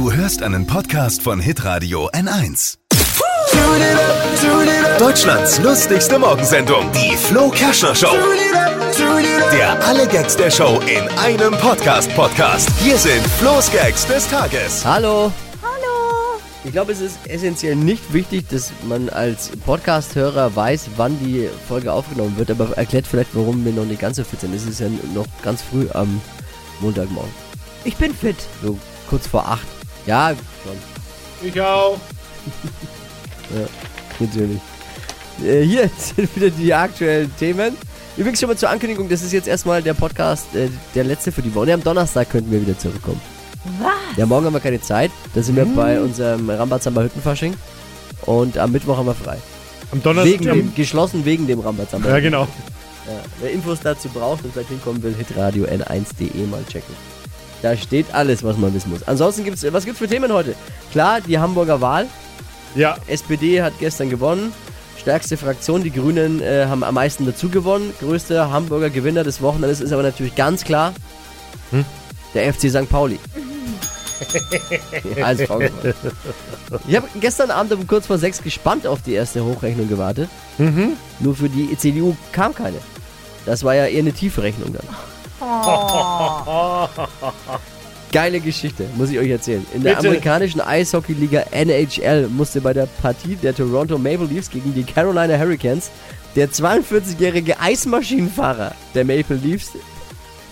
Du hörst einen Podcast von Hitradio N1. Deutschlands lustigste Morgensendung, die Flo Kerschner Show. Der alle Gags der Show in einem Podcast-Podcast. Hier sind Flo's Gags des Tages. Hallo. Hallo. Ich glaube, es ist essentiell nicht wichtig, dass man als Podcast-Hörer weiß, wann die Folge aufgenommen wird, aber erklärt vielleicht, warum wir noch nicht ganz so fit sind. Es ist ja noch ganz früh am Montagmorgen. Ich bin fit. So kurz vor acht. Ja, schon. Ich auch. Natürlich. Äh, hier sind wieder die aktuellen Themen. Übrigens schon mal zur Ankündigung, das ist jetzt erstmal der Podcast, äh, der letzte für die Woche. Und am Donnerstag könnten wir wieder zurückkommen. Was? Ja, morgen haben wir keine Zeit. Da sind wir bei unserem Rambazamba Hüttenfasching. Und am Mittwoch haben wir frei. Am Donnerstag. Wegen dem, geschlossen wegen dem Rambazamba. ja, genau. Ja, wer Infos dazu braucht und vielleicht hinkommen will, hitradio n1.de mal checken. Da steht alles, was man wissen muss. Ansonsten gibt's, was gibt's für Themen heute? Klar, die Hamburger Wahl. Ja, SPD hat gestern gewonnen. Stärkste Fraktion, die Grünen äh, haben am meisten dazu gewonnen. Größter Hamburger Gewinner des Wochenendes ist aber natürlich ganz klar Hm? der FC St. Pauli. Alles. Ich habe gestern Abend um kurz vor sechs gespannt auf die erste Hochrechnung gewartet. Mhm. Nur für die CDU kam keine. Das war ja eher eine tiefe Rechnung Geile Geschichte, muss ich euch erzählen. In der Bitte. amerikanischen Eishockeyliga NHL musste bei der Partie der Toronto Maple Leafs gegen die Carolina Hurricanes der 42-jährige Eismaschinenfahrer der Maple Leafs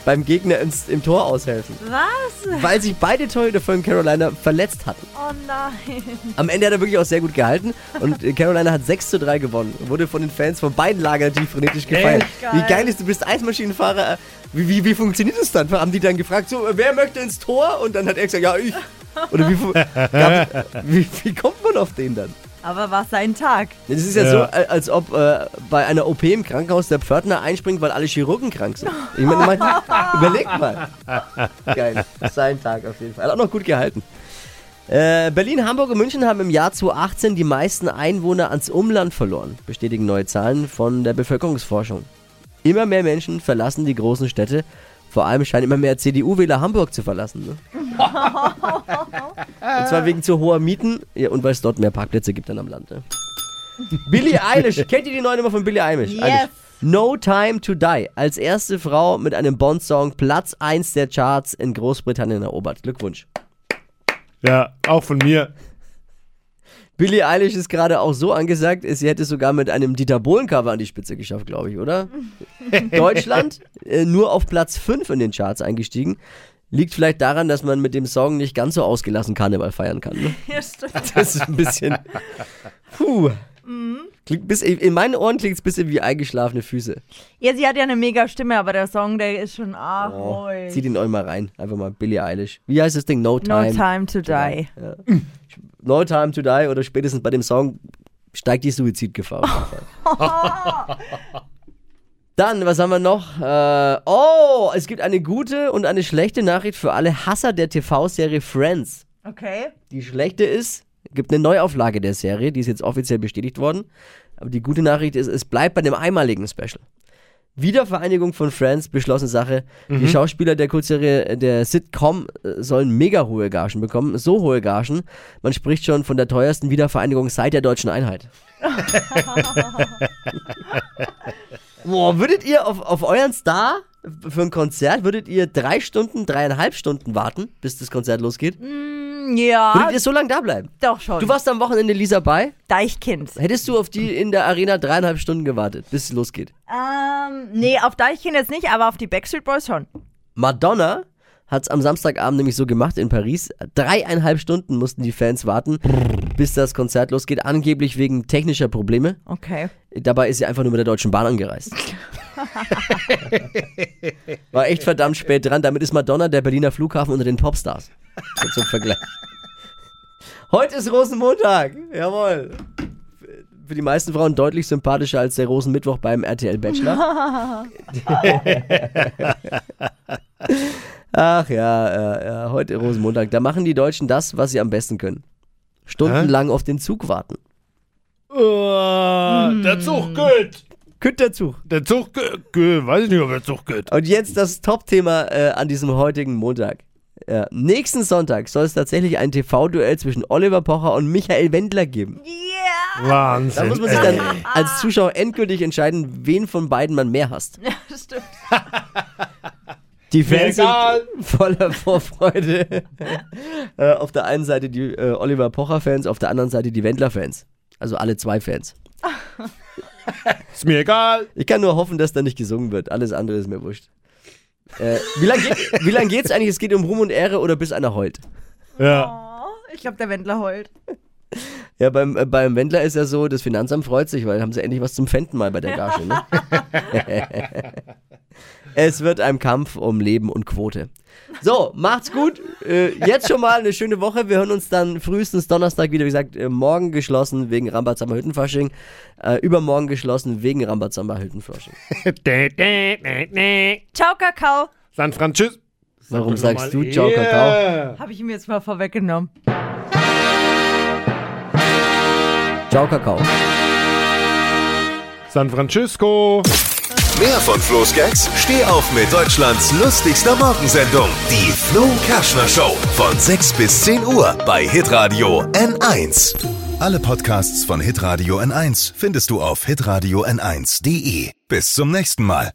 beim Gegner ins, im Tor aushelfen, Was? weil sich beide Torhüter von Carolina verletzt hatten. Oh nein. Am Ende hat er wirklich auch sehr gut gehalten und Carolina hat 6 zu 3 gewonnen. Wurde von den Fans von beiden Lagern natürlich frenetisch gefeiert. Geil. Wie geil ist, du bist Eismaschinenfahrer. Wie, wie, wie funktioniert das dann? Haben die dann gefragt, so, äh, wer möchte ins Tor? Und dann hat er gesagt, ja, ich. Oder wie, wie, wie kommt man auf den dann? Aber war sein Tag. Das ist ja, Ja. so, äh, als ob äh, bei einer OP im Krankenhaus der Pförtner einspringt, weil alle Chirurgen krank sind. Ich meine, mein, überlegt mal. Geil. Sein Tag auf jeden Fall. Hat auch noch gut gehalten. Äh, Berlin, Hamburg und München haben im Jahr 2018 die meisten Einwohner ans Umland verloren, bestätigen neue Zahlen von der Bevölkerungsforschung. Immer mehr Menschen verlassen die großen Städte. Vor allem scheinen immer mehr CDU-Wähler Hamburg zu verlassen. Ne? und zwar wegen zu hoher Mieten ja, und weil es dort mehr Parkplätze gibt dann am Land. Ne? Billie Eilish, kennt ihr die neue Nummer von Billie Eilish? Yes. Eilish? No Time to Die. Als erste Frau mit einem Bond-Song Platz 1 der Charts in Großbritannien erobert. Glückwunsch. Ja, auch von mir. Billie Eilish ist gerade auch so angesagt, sie hätte es sogar mit einem Dieter Bohlen-Cover an die Spitze geschafft, glaube ich, oder? Deutschland äh, nur auf Platz 5 in den Charts eingestiegen. Liegt vielleicht daran, dass man mit dem Song nicht ganz so ausgelassen Karneval feiern kann. Ne? Ja, stimmt. Das ist ein bisschen. Puh. Klingt bis, in meinen Ohren klingt es ein bisschen wie eingeschlafene Füße. Ja, sie hat ja eine mega Stimme, aber der Song, der ist schon arg Oh, ruhig. zieht ihn euch mal rein. Einfach mal Billie Eilish. Wie heißt das Ding? No No Time. time to die. Ja. No Time to Die oder spätestens bei dem Song steigt die Suizidgefahr. Dann, was haben wir noch? Äh, oh, es gibt eine gute und eine schlechte Nachricht für alle Hasser der TV-Serie Friends. Okay. Die schlechte ist, es gibt eine Neuauflage der Serie, die ist jetzt offiziell bestätigt worden. Aber die gute Nachricht ist, es bleibt bei dem einmaligen Special. Wiedervereinigung von Friends, beschlossene Sache. Die Schauspieler der Kurzserie, der Sitcom, äh, sollen mega hohe Gagen bekommen. So hohe Gagen. Man spricht schon von der teuersten Wiedervereinigung seit der deutschen Einheit. Boah, würdet ihr auf, auf euren Star für ein Konzert, würdet ihr drei Stunden, dreieinhalb Stunden warten, bis das Konzert losgeht? Mm, ja, Würdet ihr so lange da bleiben? doch schon. Du warst am Wochenende Lisa bei. Deichkind. Hättest du auf die in der Arena dreieinhalb Stunden gewartet, bis es losgeht? Ähm, nee, auf Deichkind jetzt nicht, aber auf die Backstreet Boys schon. Madonna hat es am Samstagabend nämlich so gemacht in Paris. Dreieinhalb Stunden mussten die Fans warten, bis das Konzert losgeht. Angeblich wegen technischer Probleme. Okay. Dabei ist sie einfach nur mit der Deutschen Bahn angereist. War echt verdammt spät dran. Damit ist Madonna der Berliner Flughafen unter den Popstars. So zum Vergleich. Heute ist Rosenmontag. Jawohl. Für die meisten Frauen deutlich sympathischer als der Rosenmittwoch beim RTL Bachelor. Ach ja, ja, ja, heute Rosenmontag. Da machen die Deutschen das, was sie am besten können. Stundenlang auf den Zug warten. Uh, Der Zug geht. Kütt der Zug. Der Zug geht. Weiß ich nicht, ob der Zug geht. Und jetzt das Top-Thema äh, an diesem heutigen Montag. Ja. Nächsten Sonntag soll es tatsächlich ein TV-Duell zwischen Oliver Pocher und Michael Wendler geben. Yeah! Wahnsinn. Da muss man sich ey. dann als Zuschauer endgültig entscheiden, wen von beiden man mehr hasst. Ja, das stimmt. Die Fans sind voller Vorfreude. äh, auf der einen Seite die äh, Oliver Pocher-Fans, auf der anderen Seite die Wendler-Fans. Also alle zwei Fans. Ist mir egal. Ich kann nur hoffen, dass da nicht gesungen wird. Alles andere ist mir wurscht. Äh, wie lange geht, wie lang geht's eigentlich? Es geht um Ruhm und Ehre oder bis einer heult? Ja. Oh, ich glaube, der Wendler heult. Ja, beim, äh, beim Wendler ist ja so, das Finanzamt freut sich, weil haben sie endlich was zum Fenden mal bei der Gage. Ne? Es wird ein Kampf um Leben und Quote. So, macht's gut. Äh, jetzt schon mal eine schöne Woche. Wir hören uns dann frühestens Donnerstag wieder. Wie gesagt, äh, morgen geschlossen wegen Rambazamba Hüttenfasching. Äh, übermorgen geschlossen wegen Rambazamba Hüttenfasching. Ciao, Kakao. San Francisco. Warum Sag sagst du Ciao, Kakao? eher. Habe ich ihm jetzt mal vorweggenommen. Ciao, Kakao. San Francisco. Mehr von Flo's Gags steh auf mit Deutschlands lustigster Morgensendung. Die Flo Kerschner Show. Von 6 bis 10 Uhr bei Hitradio N1. Alle Podcasts von Hitradio N1 findest du auf hitradio n1.de. Bis zum nächsten Mal.